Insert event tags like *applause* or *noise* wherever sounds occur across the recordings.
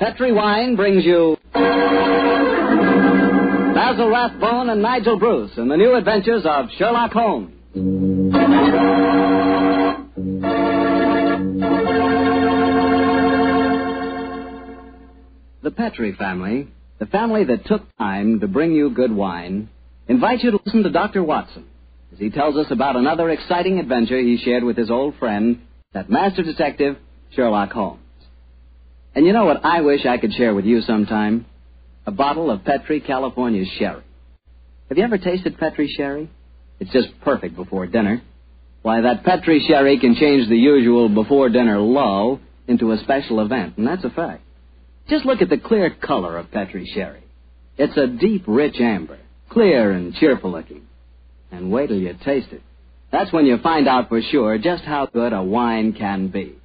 Petri Wine brings you Basil Rathbone and Nigel Bruce in the new adventures of Sherlock Holmes. The Petri family, the family that took time to bring you good wine, invites you to listen to Dr. Watson as he tells us about another exciting adventure he shared with his old friend, that master detective, Sherlock Holmes. And you know what I wish I could share with you sometime? A bottle of Petri California sherry. Have you ever tasted Petri sherry? It's just perfect before dinner. Why, that Petri sherry can change the usual before dinner lull into a special event, and that's a fact. Just look at the clear color of Petri sherry. It's a deep, rich amber, clear and cheerful looking. And wait till you taste it. That's when you find out for sure just how good a wine can be.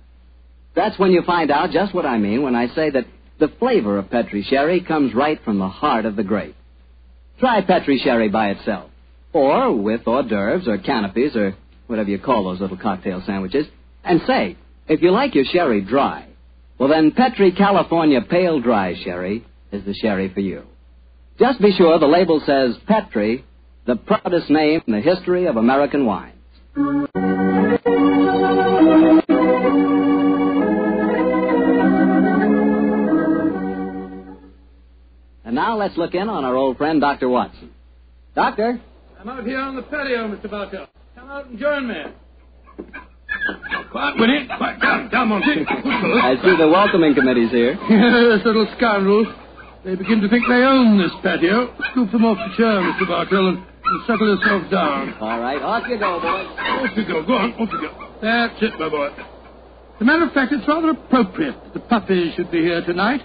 That's when you find out just what I mean when I say that the flavor of Petri sherry comes right from the heart of the grape. Try Petri sherry by itself, or with hors d'oeuvres or canopies or whatever you call those little cocktail sandwiches, and say, if you like your sherry dry, well then Petri California Pale Dry Sherry is the sherry for you. Just be sure the label says Petri, the proudest name in the history of American wines. Now let's look in on our old friend, Dr. Watson. Doctor? I'm out here on the patio, Mr. Bartell. Come out and join me. Quiet, Winnie. Quiet. Down, down, Monty. I see the welcoming committee's here. *laughs* yes, little scoundrels. They begin to think they own this patio. Scoop them off the chair, Mr. Bartell, and, and settle yourself down. All right, off you go, boys. Off you go. Go on, off you go. That's it, my boy. As a matter of fact, it's rather appropriate that the puppies should be here tonight.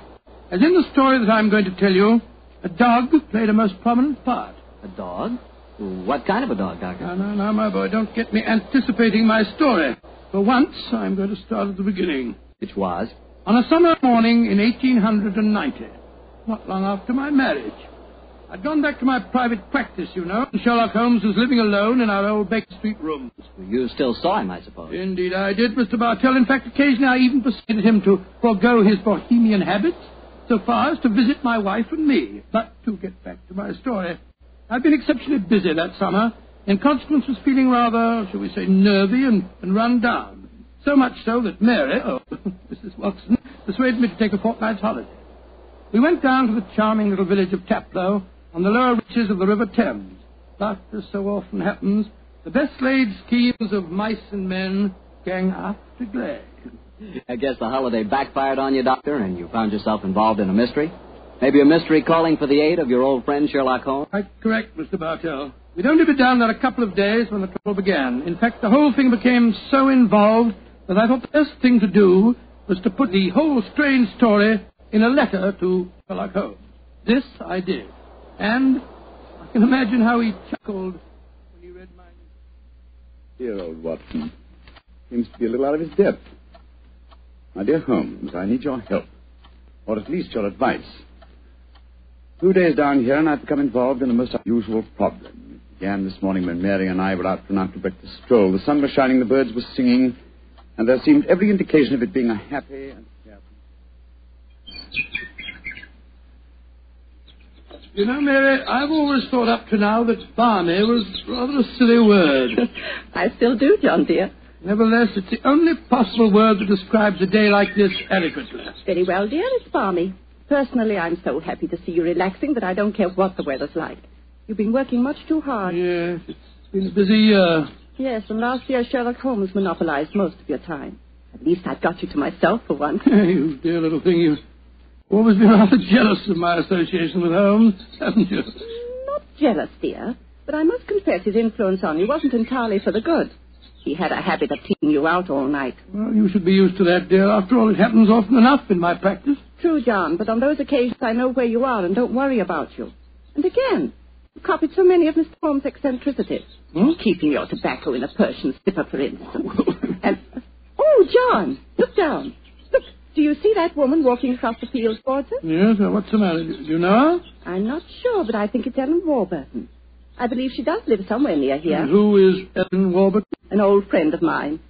As in the story that I'm going to tell you, a dog played a most prominent part. A dog? What kind of a dog, Doctor? Now, now, now, my boy, don't get me anticipating my story. For once, I'm going to start at the beginning. Which was? On a summer morning in 1890, not long after my marriage, I'd gone back to my private practice, you know, and Sherlock Holmes was living alone in our old Baker Street rooms. You still saw him, I suppose. Indeed, I did, Mr. Bartell. In fact, occasionally I even persuaded him to forego his bohemian habits so far as to visit my wife and me. But to get back to my story, I've been exceptionally busy that summer. In consequence, was feeling rather, shall we say, nervy and, and run down. So much so that Mary, oh, *laughs* Mrs. Watson, persuaded me to take a fortnight's holiday. We went down to the charming little village of Taplow on the lower reaches of the River Thames. But, as so often happens, the best laid schemes of mice and men gang after glade. I guess the holiday backfired on you, Doctor, and you found yourself involved in a mystery? Maybe a mystery calling for the aid of your old friend Sherlock Holmes? Quite correct, Mr. Bartell. We'd only been down there a couple of days when the trouble began. In fact, the whole thing became so involved that I thought the best thing to do was to put the whole strange story in a letter to Sherlock Holmes. This I did. And I can imagine how he chuckled when he read my. Dear old Watson. Seems to be a little out of his depth. My dear Holmes, I need your help. Or at least your advice. Two days down here, and I've become involved in a most unusual problem. It began this morning when Mary and I were out for an after breakfast stroll. The sun was shining, the birds were singing, and there seemed every indication of it being a happy and carefree. You know, Mary, I've always thought up to now that balmy was rather a silly word. *laughs* I still do, John, dear. Nevertheless, it's the only possible word that describes a day like this eloquently. Very well, dear. It's balmy. Personally, I'm so happy to see you relaxing that I don't care what the weather's like. You've been working much too hard. Yes, it's been a busy year. Yes, and last year Sherlock Holmes monopolized most of your time. At least I've got you to myself for once. *laughs* you dear little thing, you've always been rather jealous of my association with Holmes, haven't you? Not jealous, dear, but I must confess his influence on you wasn't entirely for the good. He had a habit of keeping you out all night. Well, you should be used to that, dear. After all, it happens often enough in my practice. True, John, but on those occasions I know where you are and don't worry about you. And again, you copied so many of Mr. Holmes' eccentricities. Hmm? Keeping your tobacco in a Persian slipper, for instance. *laughs* *laughs* and, oh, John, look down. Look, do you see that woman walking across the field towards us? Yes, well, what's the matter? Do you know her? I'm not sure, but I think it's Ellen Warburton. I believe she does live somewhere near here. And who is Ellen Warburton? An old friend of mine.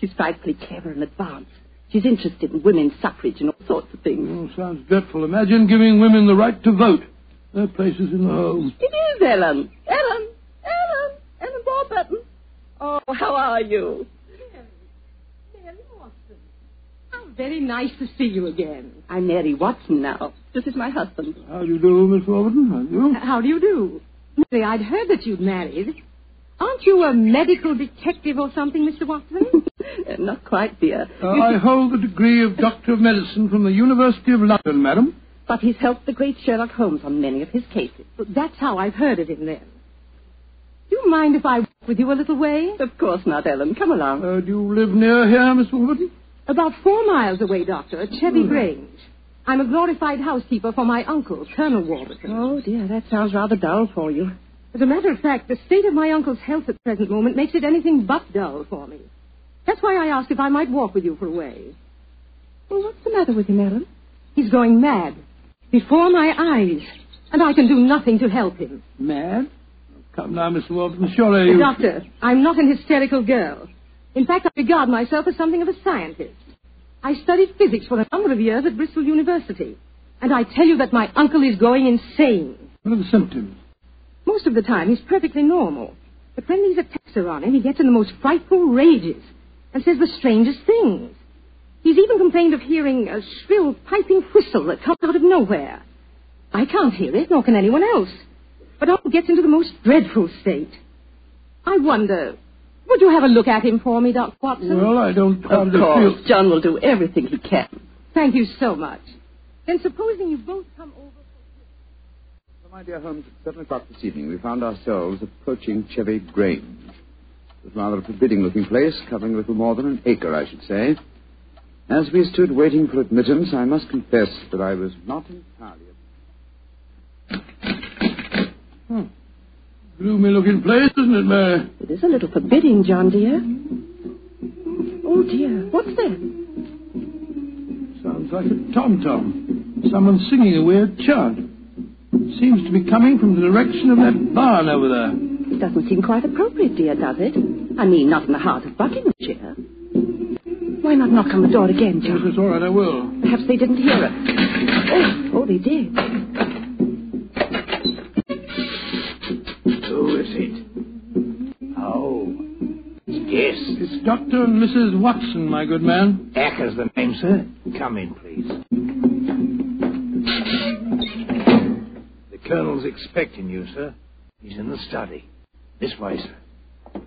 She's frightfully clever and advanced. She's interested in women's suffrage and all sorts of things. Oh, sounds dreadful. Imagine giving women the right to vote. Their places in the home. It is Ellen. Ellen. Ellen. Ellen Warburton. Oh, how are you? Mary Watson. How very nice to see you again. I'm Mary Watson now. This is my husband. How do you do, Miss Warburton? How do you? How do you do? Mary, I'd heard that you'd married. Aren't you a medical detective or something, Mr. Watson? Uh, *laughs* Not quite, dear. Uh, I hold the degree of Doctor of Medicine from the University of London, madam. But he's helped the great Sherlock Holmes on many of his cases. That's how I've heard of him then. Do you mind if I walk with you a little way? Of course not, Ellen. Come along. Uh, do you live near here, Miss Warburton? About four miles away, Doctor, at Chevy Grange. I'm a glorified housekeeper for my uncle, Colonel Warburton. Oh, dear, that sounds rather dull for you. As a matter of fact, the state of my uncle's health at the present moment makes it anything but dull for me. That's why I asked if I might walk with you for a way. Well, what's the matter with him, Ellen? He's going mad. Before my eyes. And I can do nothing to help him. Mad? Come now, Miss Warburton. Surely you... Doctor, I'm not an hysterical girl. In fact, I regard myself as something of a scientist. I studied physics for a number of years at Bristol University. And I tell you that my uncle is going insane. What are the symptoms? Most of the time, he's perfectly normal. But when these attacks are on him, he gets in the most frightful rages and says the strangest things. He's even complained of hearing a shrill, piping whistle that comes out of nowhere. I can't hear it, nor can anyone else. But Uncle gets into the most dreadful state. I wonder, would you have a look at him for me, Dr. Watson? Well, I don't Of course. John will do everything he can. Thank you so much. Then supposing you both come over. Well, my dear Holmes, at seven o'clock this evening, we found ourselves approaching Chevy Grange. It was rather a forbidding-looking place, covering a little more than an acre, I should say. As we stood waiting for admittance, I must confess that I was not entirely... Hmm. Gloomy-looking place, isn't it, Mary? It is a little forbidding, John, dear. Oh, dear. What's that? Sounds like a tom-tom. Someone singing a weird chant. Seems to be coming from the direction of that barn over there. It doesn't seem quite appropriate, dear, does it? I mean, not in the heart of Buckinghamshire. Why not knock on the door again, Yes, John? it's all right, I will. Perhaps they didn't hear us. Oh, oh, they did. Who is it? Oh, yes. It's Dr. and Mrs. Watson, my good man. Acker's the name, sir. Come in, please. Colonel's expecting you, sir. He's in the study. This way, sir.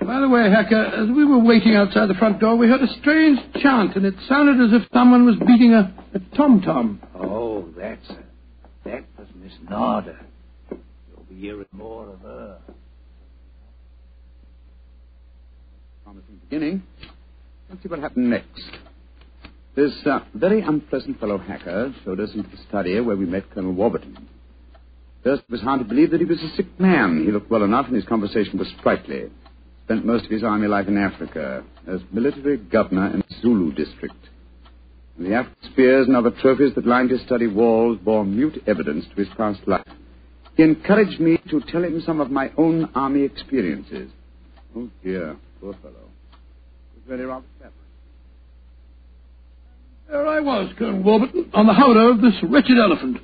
By the way, Hacker, as we were waiting outside the front door, we heard a strange chant, and it sounded as if someone was beating a, a tom-tom. Oh, that's her. That was Miss Nada. You'll be hearing more of her. promising beginning. Let's see what happened next. This uh, very unpleasant fellow hacker showed us into the study where we met Colonel Warburton. First, it was hard to believe that he was a sick man. He looked well enough, and his conversation was sprightly. Spent most of his army life in Africa as military governor in Zulu district. And the African spears and other trophies that lined his study walls bore mute evidence to his past life. He encouraged me to tell him some of my own army experiences. Oh, dear, poor fellow. It was really rather sad. There I was, Colonel Warburton, on the howdah of this wretched elephant.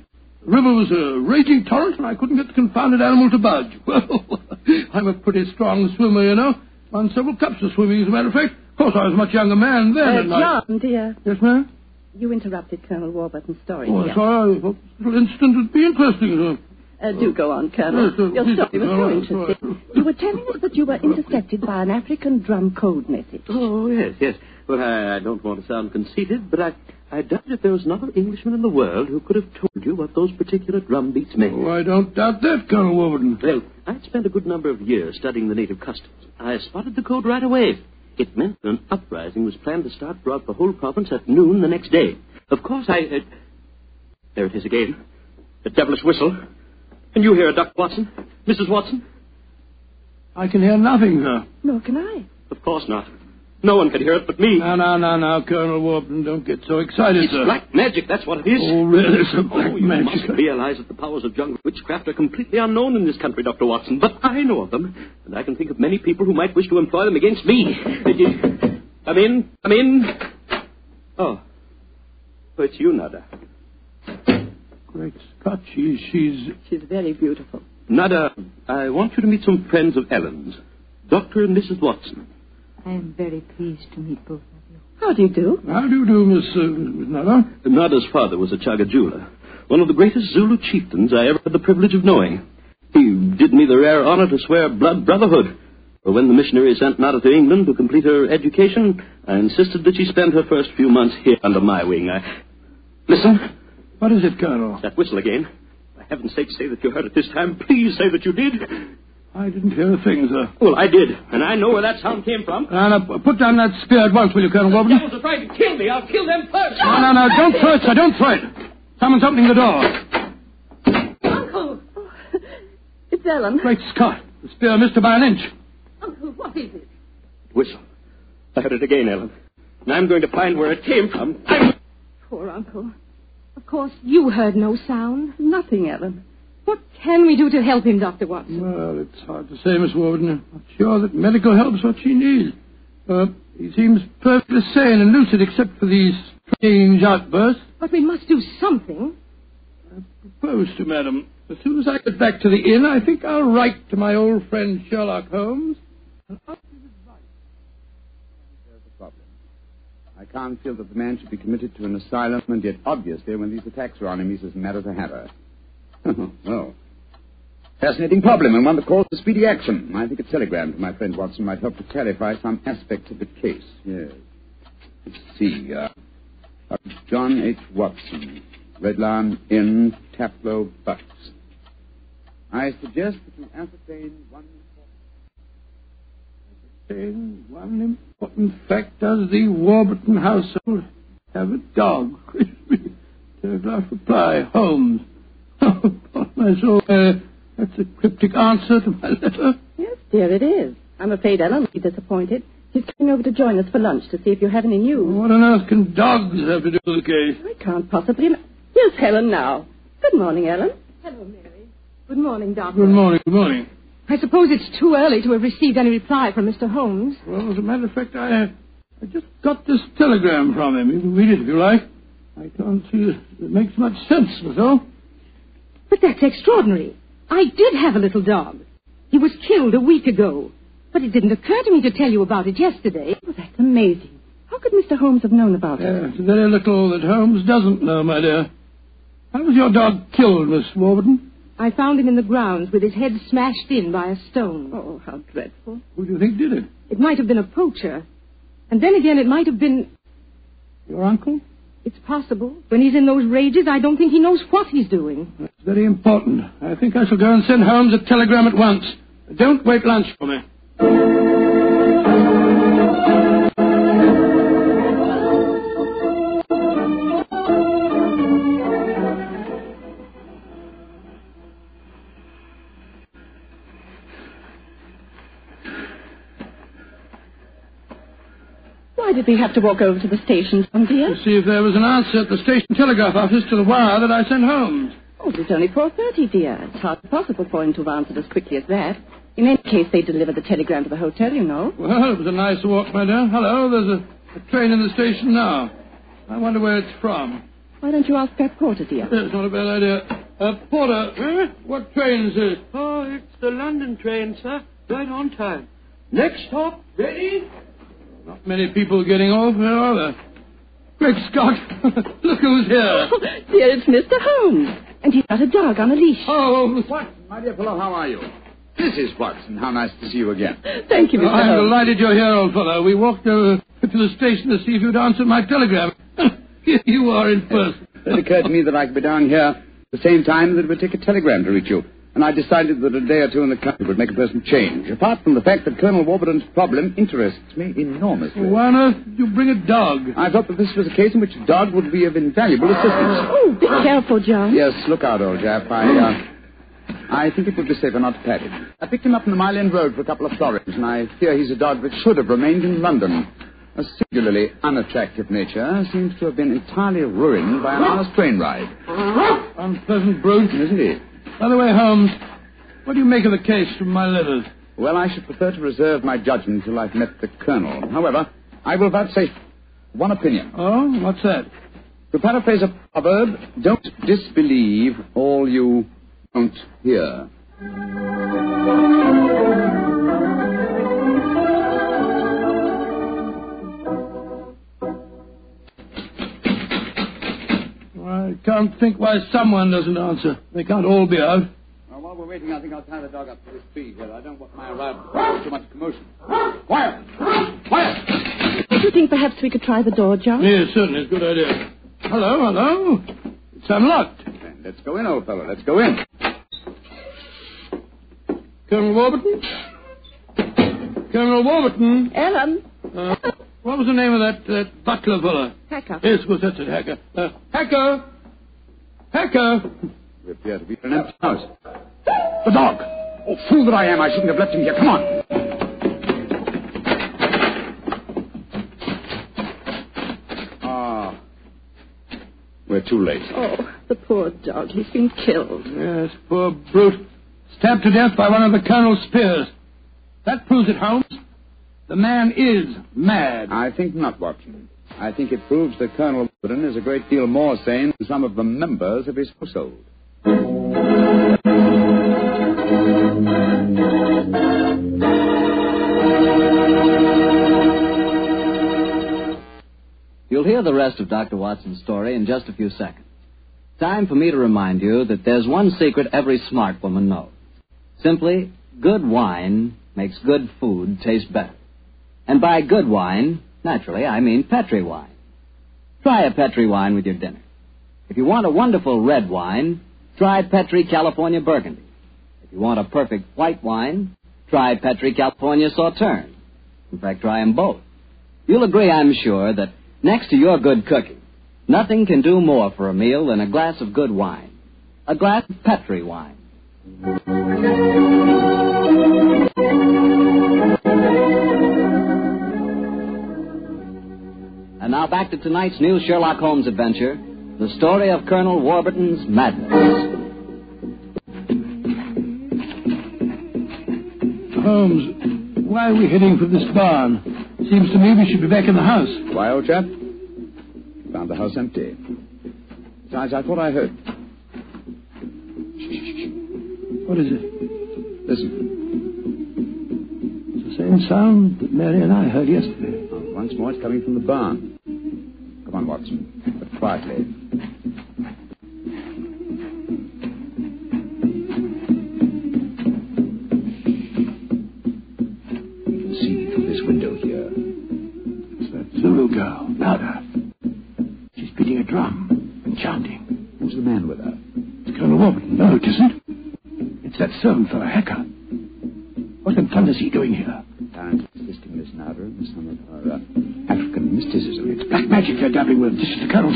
The river was a raging torrent, and I couldn't get the confounded animal to budge. *laughs* Well, I'm a pretty strong swimmer, you know. Won several cups of swimming, as a matter of fact. Of course, I was a much younger man then. Uh, and I- dear, Yes, ma'am? you interrupted Colonel Warburton's story. Oh, here. sorry. I thought little incident would be interesting. Uh, do go on, Colonel. Yes, uh, Your story was so interesting. all right. You were telling us that you were intercepted by an African drum code message. Oh, yes, yes. Well, I, I don't want to sound conceited, but I, I doubt if there was another Englishman in the world who could have told you what those particular drum beats meant. Oh, I don't doubt that, Colonel Warburton. Well, I'd spent a good number of years studying the native customs. I spotted the code right away. It meant that an uprising was planned to start throughout the whole province at noon the next day. Of course, I. Uh, there it is again. The devilish whistle. Can you hear it, Dr. Watson? Mrs. Watson? I can hear nothing, sir. Nor can I. Of course not. No one could hear it but me. Now, now, now, now, Colonel Warburton, don't get so excited, it's sir. black magic, that's what it is. Oh, really, sir, oh, black oh, you magic. must realize that the powers of jungle witchcraft are completely unknown in this country, Dr. Watson. But I know of them, and I can think of many people who might wish to employ them against me. You- Come in, come in. Oh. Oh, it's you, Nada. Great Scott, she, she's... She's very beautiful. Nada, I want you to meet some friends of Ellen's. Dr. and Mrs. Watson. I am very pleased to meet both of you. How do you do? How do you do, Miss, uh, Nada? Nada's father was a Chagajula, one of the greatest Zulu chieftains I ever had the privilege of knowing. He did me the rare honor to swear blood brotherhood. For when the missionary sent Nada to England to complete her education, I insisted that she spend her first few months here under my wing. I... Listen, What is it, Colonel? that whistle again. For heaven's sake, say that you heard it this time. Please say that you did. I didn't hear a thing, sir. Well, I did, and I know where that sound came from. Now, now, put down that spear at once, will you, Colonel Warburton? Devils are trying to kill me. I'll kill them first. No, no, no, don't throw it, sir, don't throw it. Someone's opening the door. Uncle! It's Ellen. Great Scott, the spear missed her by an inch. Uncle, what is it? Whistle. I heard it again, Ellen. And I'm going to find where it came from. I'm... Poor Uncle. Of course, you heard no sound. Nothing, Ellen. What can we do to help him, Dr. Watson? Well, it's hard to say, Miss Warden. I'm not sure that medical help's what she needs. Uh, he seems perfectly sane and lucid except for these strange outbursts. But we must do something. I propose to Madam. As soon as I get back to the inn, I think I'll write to my old friend Sherlock Holmes. and ask his advice. There's the problem. I can't feel that the man should be committed to an asylum, and yet obviously when these attacks are on him, he's as mad as a hatter. Well, *laughs* fascinating problem, and one that calls for speedy action. I think a telegram to my friend Watson might help to clarify some aspects of the case. Yes. Let's see. Uh, uh, John H. Watson, Red Lion Inn, Taplow, Bucks. I suggest that you ascertain one. Saying One important fact does the Warburton household have a dog? *laughs* Telegraph reply, Holmes. Oh, upon my soul, uh, that's a cryptic answer to my letter. Yes, dear, it is. I'm afraid Ellen will be disappointed. She's coming over to join us for lunch to see if you have any news. What on earth can dogs have to do with the case? I can't possibly. ima- Here's Helen now. Good morning, Ellen. Hello, Mary. Good morning, Doctor. Good morning, good morning. I suppose it's too early to have received any reply from Mr. Holmes. Well, as a matter of fact, I, uh, I just got this telegram from him. You can read it if you like. I can't see it, it makes much sense, that's all. But that's extraordinary. I did have a little dog. He was killed a week ago. But it didn't occur to me to tell you about it yesterday. Oh, that's amazing. How could Mr. Holmes have known about it? Yes, very little that Holmes doesn't know, my dear. How was your dog killed, Miss Warburton? I found him in the grounds with his head smashed in by a stone. Oh, how dreadful. Who do you think did it? It might have been a poacher. And then again, it might have been. Your uncle? It's possible. When he's in those rages, I don't think he knows what he's doing. That's very important. I think I shall go and send Holmes a telegram at once. Don't wait lunch for me. We have to walk over to the station, John, dear? To see if there was an answer at the station telegraph office to the wire that I sent Holmes. Oh, it's only 4.30, dear. It's hardly possible for him to have answered as quickly as that. In any case, they delivered the telegram to the hotel, you know. Well, it was a nice walk, my dear. Hello, there's a, a train in the station now. I wonder where it's from. Why don't you ask that porter, dear? That's not a bad idea. Uh, Porter, eh? what train is this? Oh, it's the London train, sir. Right on time. Next stop, ready? Not many people getting off, here are there? Great Scott! *laughs* Look who's here! Oh, dear, it's Mr. Holmes. And he's got a dog on a leash. Oh, Watson, my dear fellow, how are you? This is Watson. How nice to see you again. Thank you, Mr. I'm Holmes. delighted you're here, old fellow. We walked over to the station to see if you'd answer my telegram. *laughs* here you are in person. It occurred to me that I could be down here at the same time that it would take a telegram to reach you. And I decided that a day or two in the country would make a person change. Apart from the fact that Colonel Warburton's problem interests me enormously. Why on earth did you bring a dog? I thought that this was a case in which a dog would be of invaluable assistance. Oh, be careful, John. Yes, look out, old chap. I, uh, I think it would be safer not to pat him. I picked him up in the Mile End Road for a couple of florins, and I fear he's a dog that should have remained in London. A singularly unattractive nature seems to have been entirely ruined by an honest train ride. Unpleasant brute. Isn't he? By the way, Holmes, what do you make of the case from my letters? Well, I should prefer to reserve my judgment until I've met the Colonel. However, I will vouchsafe. one opinion. Oh, what's that? To paraphrase a proverb, don't disbelieve all you don't hear. I can't think why someone doesn't answer. They can't all be out. Well, while we're waiting, I think I'll tie the dog up to this tree here. I don't want my arrival to cause too much commotion. Quiet! Quiet! Do you think perhaps we could try the door, John? Yes, certainly. It's a good idea. Hello, hello. It's unlocked. Then let's go in, old fellow. Let's go in. Colonel Warburton? Colonel Warburton? Ellen. Uh, what was the name of that, that butler fellow? Hacker. Yes, of course, that's it, Hacker. Uh, Hacker! Hacker! We appear to be in an empty house. The dog! Oh, fool that I am. I shouldn't have left him here. Come on. Ah. We're too late. Oh, the poor dog. He's been killed. Yes, poor brute. Stabbed to death by one of the Colonel's spears. That proves it, Holmes. The man is mad. I think not, Watson. I think it proves that Colonel Warburton is a great deal more sane than some of the members of his household. You'll hear the rest of Dr. Watson's story in just a few seconds. Time for me to remind you that there's one secret every smart woman knows. Simply, good wine makes good food taste better. And by good wine, naturally, I mean Petri wine. Try a Petri wine with your dinner. If you want a wonderful red wine, try Petri California Burgundy. If you want a perfect white wine, try Petri California Sauterne. In fact, try them both. You'll agree, I'm sure, that next to your good cooking, nothing can do more for a meal than a glass of good wine. A glass of Petri wine. Now back to tonight's new Sherlock Holmes adventure, the story of Colonel Warburton's madness. Holmes, why are we heading for this barn? Seems to me we should be back in the house. Why, old chap? Found the house empty. Besides, I thought I heard. What is it? Listen. It's the same sound that Mary and I heard yesterday. Oh, once more, it's coming from the barn. But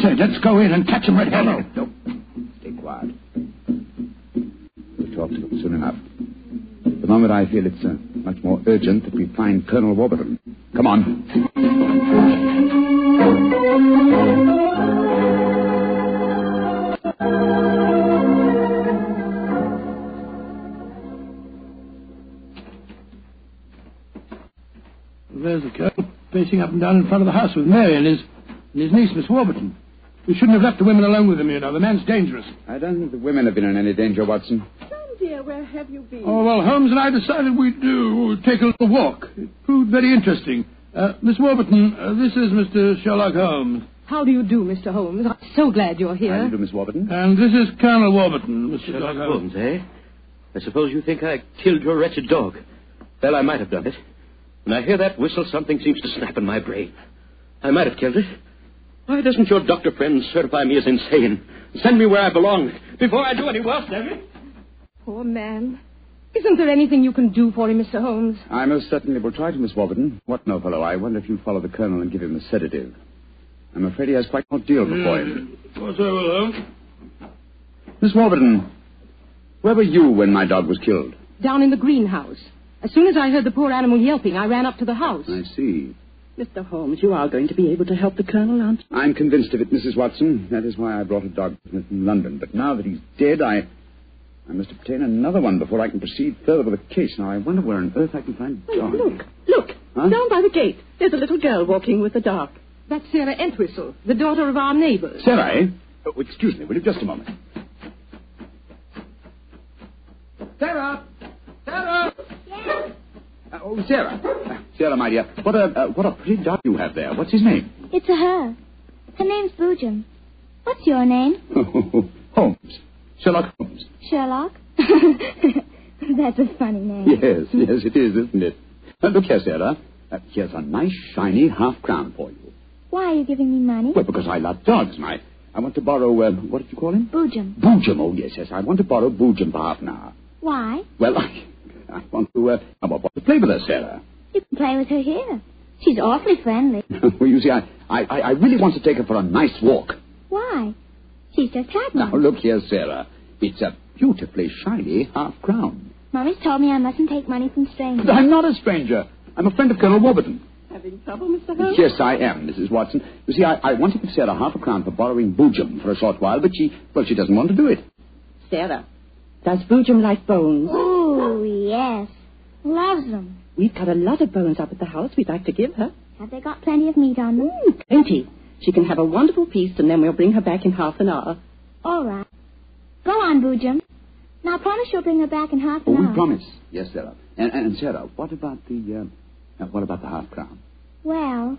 just as the Colonel said. Let's go in and catch him red-handed. No. Stay quiet. We'll talk to him soon enough. The moment, I feel it's uh, much more urgent that we find Colonel Warburton. Come on. There's the Colonel, pacing up and down in front of the house with Mary and his, and his niece, Miss Warburton. We shouldn't have left the women alone with him, you know. The man's dangerous. I don't think the women have been in any danger, Watson. John, dear, where have you been? Oh, well, Holmes and I decided we'd do, take a little walk. It proved very interesting. Uh, Miss Warburton, uh, this is Mr. Sherlock Holmes. How do you do, Mr. Holmes? I'm so glad you're here. How do you here. do, Miss Warburton? And this is Colonel Warburton, Mr. Sherlock Sherlock Holmes. Holmes, eh? I suppose you think I killed your wretched dog. Well, I might have done it. When I hear that whistle, something seems to snap in my brain. I might have killed it. Why doesn't your doctor friend certify me as insane? Send me where I belong before I do any worse, damn it? Poor man. Isn't there anything you can do for him, Mr. Holmes? I most certainly will try to, Miss Warburton. What no, fellow? I wonder if you'd follow the colonel and give him a sedative. I'm afraid he has quite an ordeal before him. Hmm. Of course I will, Holmes. Miss Warburton, where were you when my dog was killed? Down in the greenhouse. As soon as I heard the poor animal yelping, I ran up to the house. I see. Mr. Holmes, you are going to be able to help the Colonel, aren't you? I'm convinced of it, Mrs. Watson. That is why I brought a dog with me from London. But now that he's dead, I. I must obtain another one before I can proceed further with the case. Now, I wonder where on earth I can find a Oh, dog. look, look. Huh? Down by the gate. There's a little girl walking with a dog. That's Sarah Entwistle, the daughter of our neighbors. Sarah, eh? Oh, excuse me, will you just a moment? Sarah! Sarah! Sarah! Uh, oh, Sarah. Uh, Sarah, my dear, what a uh, what a pretty dog you have there. What's his name? It's a her. Her name's Boojum. What's your name? *laughs* Holmes. Sherlock Holmes. Sherlock? *laughs* That's a funny name. Yes, yes, it is, isn't it? Uh, look here, Sarah. Uh, here's a nice, shiny half crown for you. Why are you giving me money? Well, because I love dogs, and I, I want to borrow, uh, what did you call him? Boojum. Boojum, oh, yes, yes. I want to borrow Boojum for half an hour. Why? Well, *laughs* I, I want to, uh, I want to play with her, Sarah. You can play with her here. She's awfully friendly. *laughs* well, you see, I, I, I really want to take her for a nice walk. Why? She's just had Now, one. look here, Sarah. It's a beautifully shiny half crown. Mummy's told me I mustn't take money from strangers. But I'm not a stranger. I'm a friend of Colonel Warburton. Having trouble, Mr. Holmes? Yes, I am, Mrs. Watson. You see, I, I want to give Sarah half a crown for borrowing Boojum for a short while, but she, well, she doesn't want to do it. Sarah, does Boojum like bones? *gasps* Oh, yes. Loves them. We've got a lot of bones up at the house we'd like to give her. Have they got plenty of meat on them? Mm, plenty. She can have a wonderful feast, and then we'll bring her back in half an hour. All right. Go on, Boojum. Now promise you'll bring her back in half Oh, an we hour. promise. Yes, Sarah. And, and Sarah, what about the, uh, uh, what about the half crown? Well,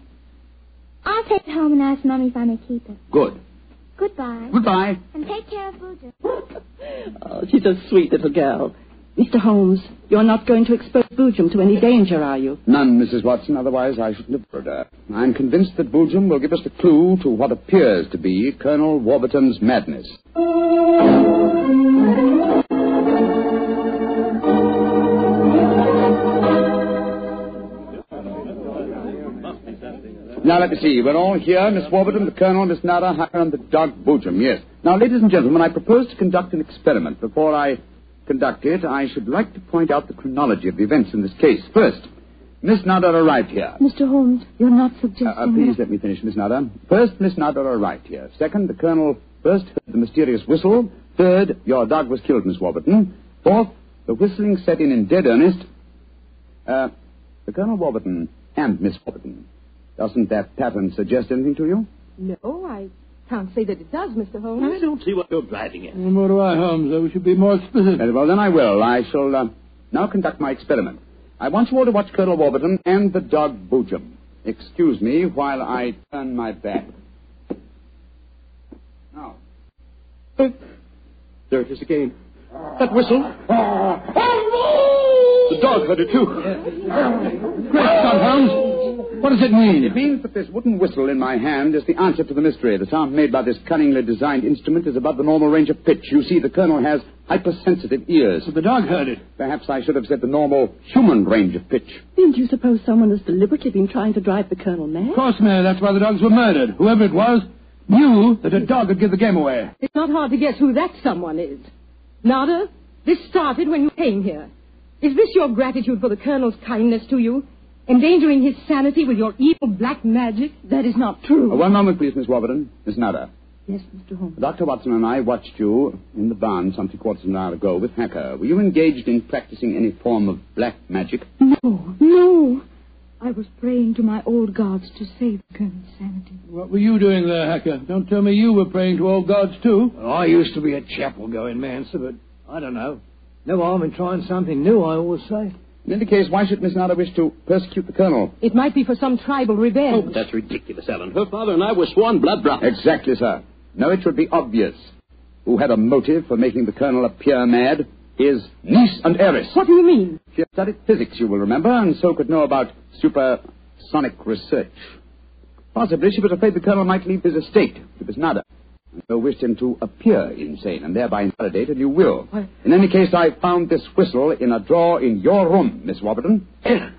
I'll take it home and ask Mummy if I may keep it. Good. Goodbye. Goodbye. And take care of Boojum. *laughs* Oh, she's a sweet little girl. Mr. Holmes, you're not going to expose Boojum to any danger, are you? None, Mrs. Watson. Otherwise, I shouldn't have heard her. I'm convinced that Boojum will give us the clue to what appears to be Colonel Warburton's madness. Now, let me see. We're all here. Miss Warburton, the Colonel, Miss Hacker, and the dog Boojum. Yes. Now, ladies and gentlemen, I propose to conduct an experiment. Before I conduct it, I should like to point out the chronology of the events in this case. First, Miss Nada arrived here. Mr. Holmes, you're not suggesting Uh, uh, please let me finish, Miss Nada. First, Miss Nada arrived here. Second, the Colonel first heard the mysterious whistle. Third, your dog was killed, Miss Warburton. Fourth, the whistling set in in dead earnest. Uh, the Colonel Warburton and Miss Warburton. Doesn't that pattern suggest anything to you? No, I can't say that it does, Mr. Holmes. I don't see what you're driving at. What do I, Holmes? We should be more specific. Very well, then I will. I shall uh, now conduct my experiment. I want you all to watch Colonel Warburton and the dog Boojum. Excuse me while I turn my back. Now. There it is again. That whistle. The dog heard it too. Great Scott, Holmes. What does it mean? It means that this wooden whistle in my hand is the answer to the mystery. The sound made by this cunningly designed instrument is above the normal range of pitch. You see, the colonel has hypersensitive ears. So the dog heard it. Perhaps I should have said the normal human range of pitch. Didn't you suppose someone has deliberately been trying to drive the Colonel mad? Of course, Mary, that's why the dogs were murdered. Whoever it was knew that a dog would give the game away. It's not hard to guess who that someone is. Nada, this started when you came here. Is this your gratitude for the Colonel's kindness to you? Endangering his sanity with your evil black magic? That is not true. Uh, one moment, please, Miss Warburton. Miss Nada. Yes, Mr. Holmes. Dr. Watson and I watched you in the barn some three quarters of an hour ago with Hacker. Were you engaged in practicing any form of black magic? No, no. I was praying to my old gods to save Colonel's sanity. What were you doing there, Hacker? Don't tell me you were praying to old gods, too. Well, I used to be a chapel going man, sir, but I don't know. No harm in trying something new, I always say. In any case, why should Miss Nada wish to persecute the colonel? It might be for some tribal revenge. Oh, but that's ridiculous, Ellen. Her father and I were sworn blood brothers. Exactly, sir. No, it should be obvious. Who had a motive for making the colonel appear mad? His niece and heiress. What do you mean? She studied physics, you will remember, and so could know about supersonic research. Possibly she was afraid the colonel might leave his estate to Miss Nada, and so wished him to appear insane and thereby invalidate a new will. In any case, I found this whistle in a drawer in your room, Miss Warburton. Ellen.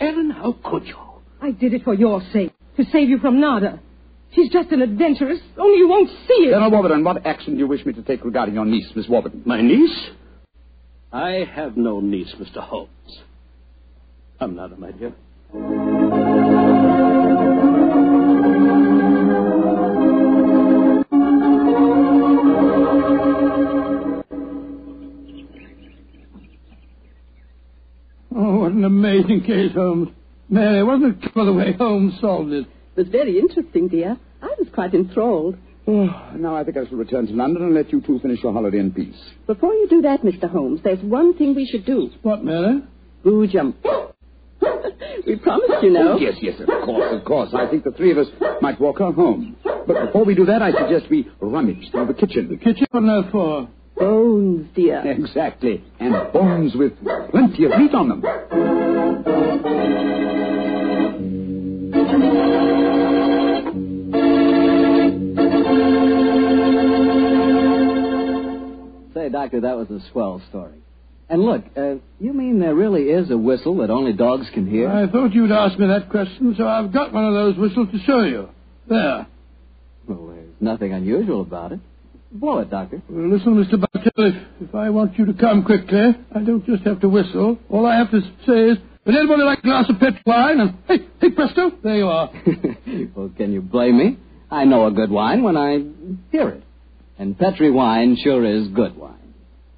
Ellen, how could you? I did it for your sake, to save you from Nada. She's just an adventuress, only you won't see it. Colonel Warburton, what action do you wish me to take regarding your niece, Miss Warburton? My niece? I have no niece, Mr. Holmes. Come, Nada, my dear. An amazing case, Holmes. Mary, wasn't it clever the way Holmes solved it? It was very interesting, dear. I was quite enthralled. Oh, now I think I shall return to London and let you two finish your holiday in peace. Before you do that, Mr. Holmes, there's one thing we should do. What, Mary? Boojum. *laughs* we promised, you know. Oh, yes, yes, of course, of course. I think the three of us might walk her home. But before we do that, I suggest we rummage through the kitchen. The kitchen? What now for? Bones, dear. Exactly. And bones with plenty of meat on them. Say, Doctor, that was a swell story. And look, uh, you mean there really is a whistle that only dogs can hear? I thought you'd ask me that question, so I've got one of those whistles to show you. There. Well, there's nothing unusual about it. Blow it, Doctor. Well, listen, Mr. Bartell, if, if I want you to come quickly, I don't just have to whistle. All I have to say is, would anybody like a glass of pet wine? And hey, hey, presto, there you are. *laughs* well, can you blame me? I know a good wine when I hear it. And Petri wine sure is good wine.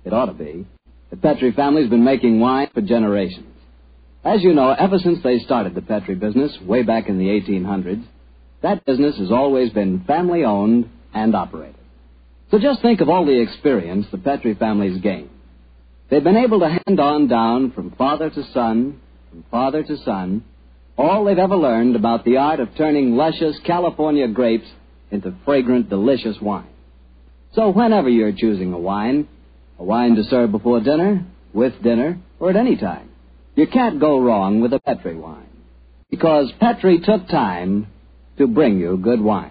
It ought to be. The Petri family's been making wine for generations. As you know, ever since they started the Petri business way back in the 1800s, that business has always been family owned and operated. So just think of all the experience the Petri family's gained. They've been able to hand on down from father to son, from father to son, all they've ever learned about the art of turning luscious California grapes into fragrant, delicious wine. So whenever you're choosing a wine, a wine to serve before dinner, with dinner, or at any time, you can't go wrong with a Petri wine. Because Petri took time to bring you good wine.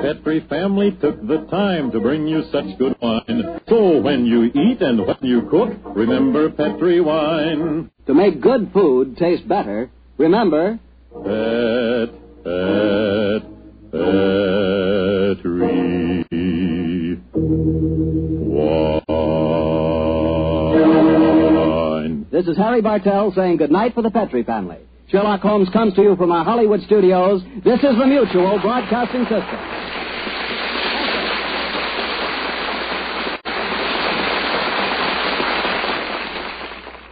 Petri family took the time to bring you such good wine. So when you eat and when you cook, remember Petri wine. To make good food taste better, remember Pet, pet, Petri wine. This is Harry Bartell saying goodnight for the Petri family. Sherlock Holmes comes to you from our Hollywood studios. This is the Mutual Broadcasting System.